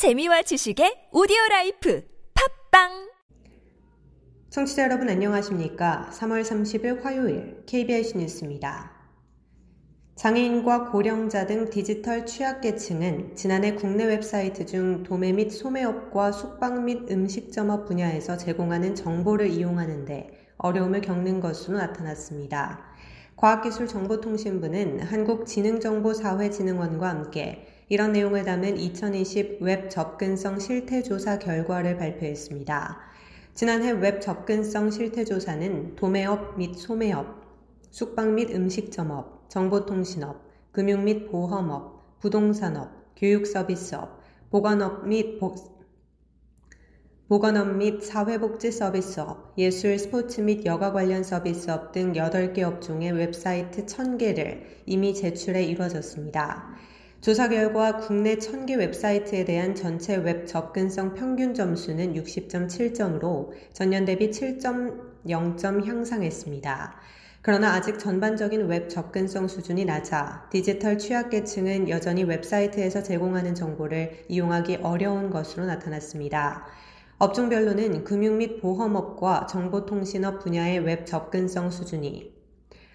재미와 지식의 오디오 라이프 팟빵 청취자 여러분 안녕하십니까? 3월 30일 화요일 KBS 뉴스입니다. 장애인과 고령자 등 디지털 취약계층은 지난해 국내 웹사이트 중 도매 및 소매업과 숙박 및 음식점업 분야에서 제공하는 정보를 이용하는데 어려움을 겪는 것으로 나타났습니다. 과학기술정보통신부는 한국지능정보사회진흥원과 함께 이런 내용을 담은 2020 웹 접근성 실태조사 결과를 발표했습니다. 지난해 웹 접근성 실태조사는 도매업 및 소매업, 숙박 및 음식점업, 정보통신업, 금융 및 보험업, 부동산업, 교육서비스업, 보건업 및 보, 보건업 및 사회복지 서비스업, 예술, 스포츠 및 여가 관련 서비스업 등 8개 업종의 웹사이트 1000개를 임의 추출해 이루어졌습니다. 조사 결과 국내 1000개 웹사이트에 대한 전체 웹 접근성 평균 점수는 60.7점으로 전년 대비 7.0점 향상했습니다. 그러나 아직 전반적인 웹 접근성 수준이 낮아 디지털 취약계층은 여전히 웹사이트에서 제공하는 정보를 이용하기 어려운 것으로 나타났습니다. 업종별로는 금융 및 보험업과 정보통신업 분야의 웹 접근성 수준이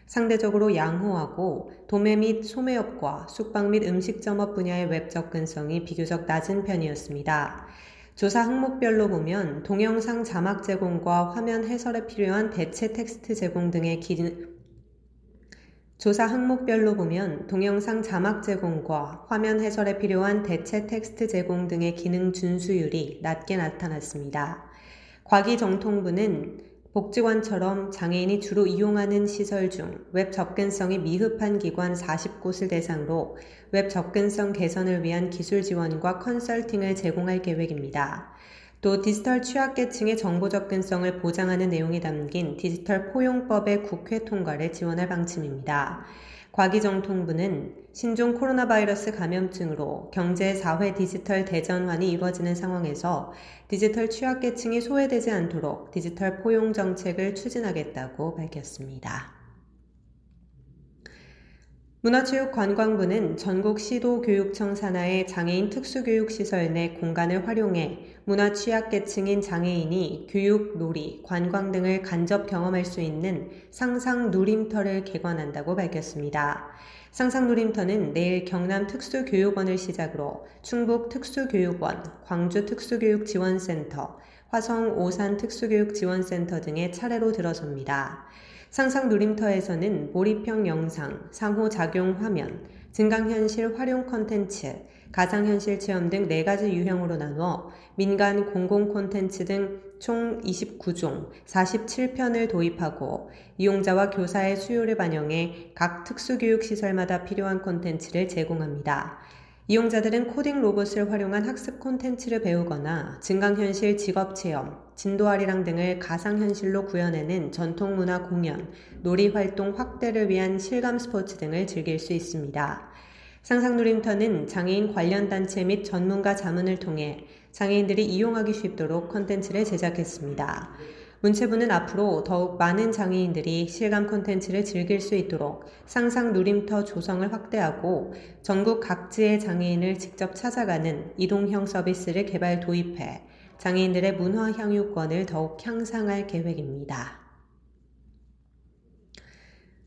상대적으로 양호하고 도매 및 소매업과 숙박 및 음식점업 분야의 웹 접근성이 비교적 낮은 편이었습니다. 조사 항목별로 보면 동영상 자막 제공과 화면 해설에 필요한 대체 텍스트 제공 등의 기능, 조사 항목별로 보면 동영상 자막 제공과 화면 해설에 필요한 대체 텍스트 제공 등의 기능 준수율이 낮게 나타났습니다. 과기정통부는 복지관처럼 장애인이 주로 이용하는 시설 중 웹 접근성이 미흡한 기관 40곳을 대상으로 웹 접근성 개선을 위한 기술 지원과 컨설팅을 제공할 계획입니다. 또 디지털 취약계층의 정보 접근성을 보장하는 내용이 담긴 디지털 포용법의 국회 통과를 지원할 방침입니다. 과기정통부는 신종 코로나 바이러스 감염증으로 경제 사회 디지털 대전환이 이루어지는 상황에서 디지털 취약계층이 소외되지 않도록 디지털 포용 정책을 추진하겠다고 밝혔습니다. 문화체육관광부는 전국 시도교육청 산하의 장애인 특수교육시설 내 공간을 활용해 문화 취약계층인 장애인이 교육, 놀이, 관광 등을 간접 경험할 수 있는 상상 누림터를 개관한다고 밝혔습니다. 상상 누림터는 내일 경남 특수교육원을 시작으로 충북 특수교육원, 광주 특수교육지원센터, 화성 오산 특수교육지원센터 등의 차례로 들어섭니다. 상상 누림터에서는 몰입형 영상, 상호작용 화면, 증강현실 활용 콘텐츠, 가상현실 체험 등 4가지 유형으로 나누어 민간 공공 콘텐츠 등 총 29종 47편을 도입하고 이용자와 교사의 수요를 반영해 각 특수교육시설마다 필요한 콘텐츠를 제공합니다. 이용자들은 코딩 로봇을 활용한 학습 콘텐츠를 배우거나 증강현실 직업 체험, 진도아리랑 등을 가상현실로 구현해낸 전통문화 공연, 놀이 활동 확대를 위한 실감 스포츠 등을 즐길 수 있습니다. 상상놀림터는 장애인 관련 단체 및 전문가 자문을 통해 장애인들이 이용하기 쉽도록 콘텐츠를 제작했습니다. 문체부는 앞으로 더욱 많은 장애인들이 실감 콘텐츠를 즐길 수 있도록 상상 누림터 조성을 확대하고 전국 각지의 장애인을 직접 찾아가는 이동형 서비스를 개발 도입해 장애인들의 문화 향유권을 더욱 향상할 계획입니다.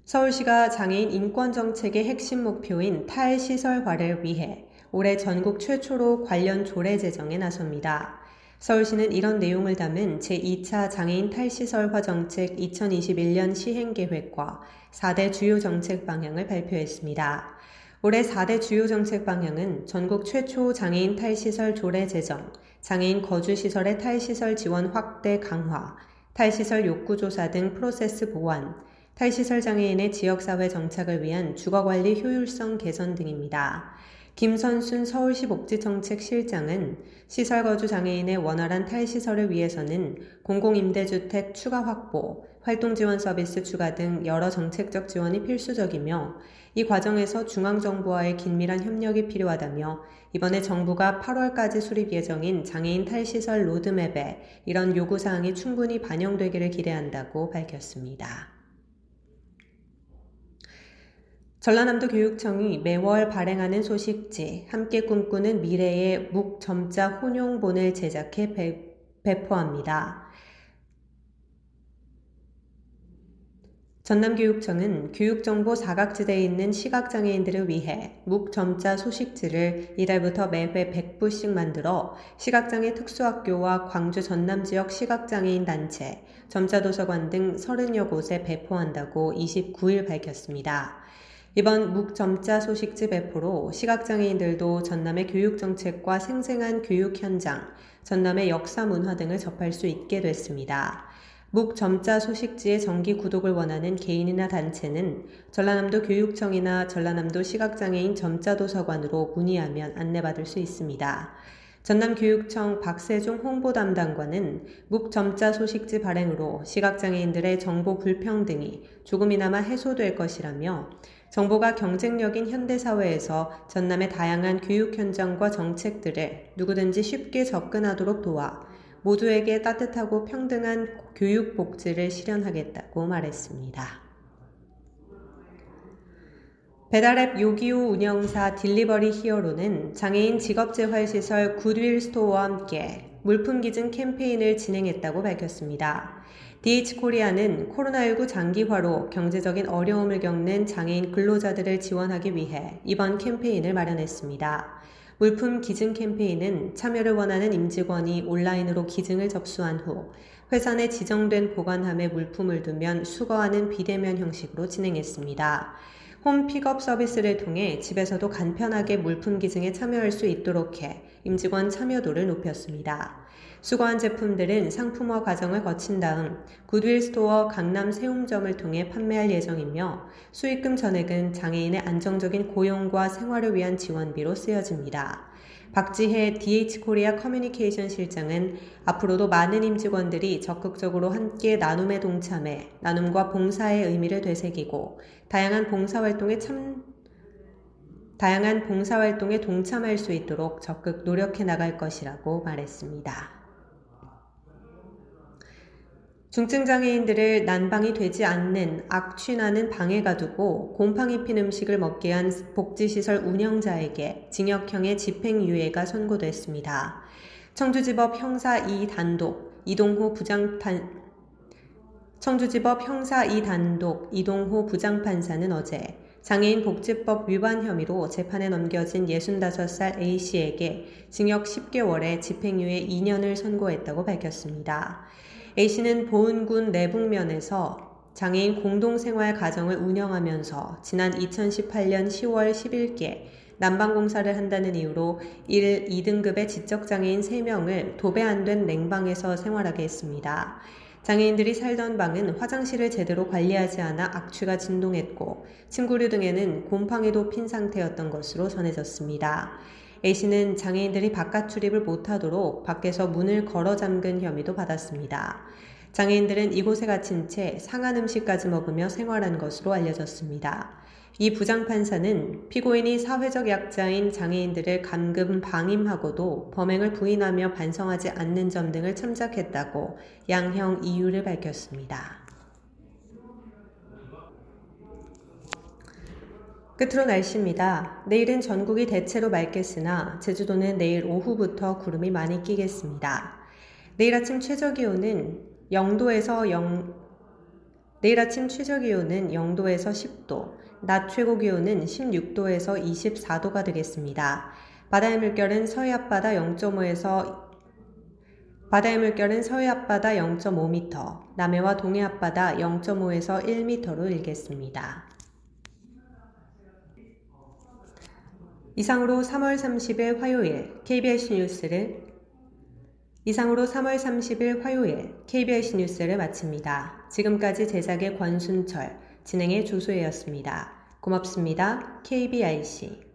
서울시가 장애인 인권 정책의 핵심 목표인 탈시설화를 위해 올해 전국 최초로 관련 조례 제정에 나섭니다. 서울시는 이런 내용을 담은 제2차 장애인 탈시설 화 정책 2021년 시행계획과 4대 주요 정책 방향을 발표했습니다. 올해 4대 주요 정책 방향은 전국 최초 장애인 탈시설 조례 제정, 장애인 거주시설의 탈시설 지원 확대 강화, 탈시설 욕구조사 등 프로세스 보완, 탈시설 장애인의 지역사회 정착을 위한 주거관리 효율성 개선 등입니다. 김선순 서울시 복지정책실장은 시설거주 장애인의 원활한 탈시설을 위해서는 공공임대주택 추가 확보, 활동지원 서비스 추가 등 여러 정책적 지원이 필수적이며 이 과정에서 중앙정부와의 긴밀한 협력이 필요하다며 이번에 정부가 8월까지 수립 예정인 장애인 탈시설 로드맵에 이런 요구사항이 충분히 반영되기를 기대한다고 밝혔습니다. 전라남도 교육청이 매월 발행하는 소식지 함께 꿈꾸는 미래의 묵점자 혼용본을 제작해 배, 배포합니다. 전남교육청은 교육정보 사각지대에 있는 시각장애인들을 위해 묵점자 소식지를 이달부터 매회 100부씩 만들어 시각장애 특수학교와 광주 전남 지역 시각장애인 단체, 점자도서관 등 30여 곳에 배포한다고 29일 밝혔습니다. 이번 묵점자 소식지 배포로 시각장애인들도 전남의 교육정책과 생생한 교육 현장, 전남의 역사 문화 등을 접할 수 있게 됐습니다. 묵점자 소식지의 정기 구독을 원하는 개인이나 단체는 전라남도 교육청이나 전라남도 시각장애인 점자도서관으로 문의하면 안내받을 수 있습니다. 전남교육청 박세종 홍보 담당관은 묵점자 소식지 발행으로 시각장애인들의 정보 불평등이 조금이나마 해소될 것이라며 정보가 경쟁력인 현대사회에서 전남의 다양한 교육 현장과 정책들을 누구든지 쉽게 접근하도록 도와 모두에게 따뜻하고 평등한 교육 복지를 실현하겠다고 말했습니다. 배달앱 요기요 운영사 딜리버리 히어로는 장애인 직업재활시설 굿윌 스토어와 함께 물품 기증 캠페인을 진행했다고 밝혔습니다. DH코리아는 코로나19 장기화로 경제적인 어려움을 겪는 장애인 근로자들을 지원하기 위해 이번 캠페인을 마련했습니다. 물품 기증 캠페인은 참여를 원하는 임직원이 온라인으로 기증을 접수한 후 회사 내 지정된 보관함에 물품을 두면 수거하는 비대면 형식으로 진행했습니다. 홈 픽업 서비스를 통해 집에서도 간편하게 물품 기증에 참여할 수 있도록 해 임직원 참여도를 높였습니다. 수거한 제품들은 상품화 과정을 거친 다음 굿윌 스토어 강남 세움점을 통해 판매할 예정이며 수익금 전액은 장애인의 안정적인 고용과 생활을 위한 지원비로 쓰여집니다. 박지혜 DHL코리아 커뮤니케이션 실장은 앞으로도 많은 임직원들이 적극적으로 함께 나눔에 동참해 나눔과 봉사의 의미를 되새기고 다양한 봉사활동에 참 다양한 봉사활동에 동참할 수 있도록 적극 노력해 나갈 것이라고 말했습니다. 중증장애인들을 난방이 되지 않는 악취나는 방해가 두고 곰팡이 입힌 음식을 먹게 한 복지시설 운영자에게 징역형의 집행유예가 선고됐습니다. 청주지법 형사 2단독 이동호 부장판 청주지법 형사 2단독 이동호 부장판사는 어제 장애인 복지법 위반 혐의로 재판에 넘겨진 65살 A씨에게 징역 10개월에 집행유예 2년을 선고했다고 밝혔습니다. A씨는 보은군 내북면에서 장애인 공동생활 가정을 운영하면서 지난 2018년 10월 10일께 난방공사를 한다는 이유로 1, 2등급의 지적장애인 3명을 도배 안 된 냉방에서 생활하게 했습니다. 장애인들이 살던 방은 화장실을 제대로 관리하지 않아 악취가 진동했고 침구류 등에는 곰팡이도 핀 상태였던 것으로 전해졌습니다. A씨는 장애인들이 바깥 출입을 못하도록 밖에서 문을 걸어 잠근 혐의도 받았습니다. 장애인들은 이곳에 갇힌 채 상한 음식까지 먹으며 생활한 것으로 알려졌습니다. 이 부장판사는 피고인이 사회적 약자인 장애인들을 감금 방임하고도 범행을 부인하며 반성하지 않는 점 등을 참작했다고 양형 이유를 밝혔습니다. 끝으로 날씨입니다. 내일은 전국이 대체로 맑겠으나 제주도는 내일 오후부터 구름이 많이 끼겠습니다. 내일 아침 최저 기온은 0도에서 0 내일 아침 최저 기온은 0도에서 10도, 낮 최고 기온은 16도에서 24도가 되겠습니다. 바다의 물결은 서해 앞바다 0.5에서 바다의 물결은 서해 앞바다 0.5m, 남해와 동해 앞바다 0.5에서 1m로 일겠습니다. 이상으로 3월 30일 화요일 KBS 뉴스를 이상으로 3월 30일 화요일 KBS 뉴스를 마칩니다. 지금까지 제작의 권순철, 진행의 조소혜였습니다. 고맙습니다. KBIC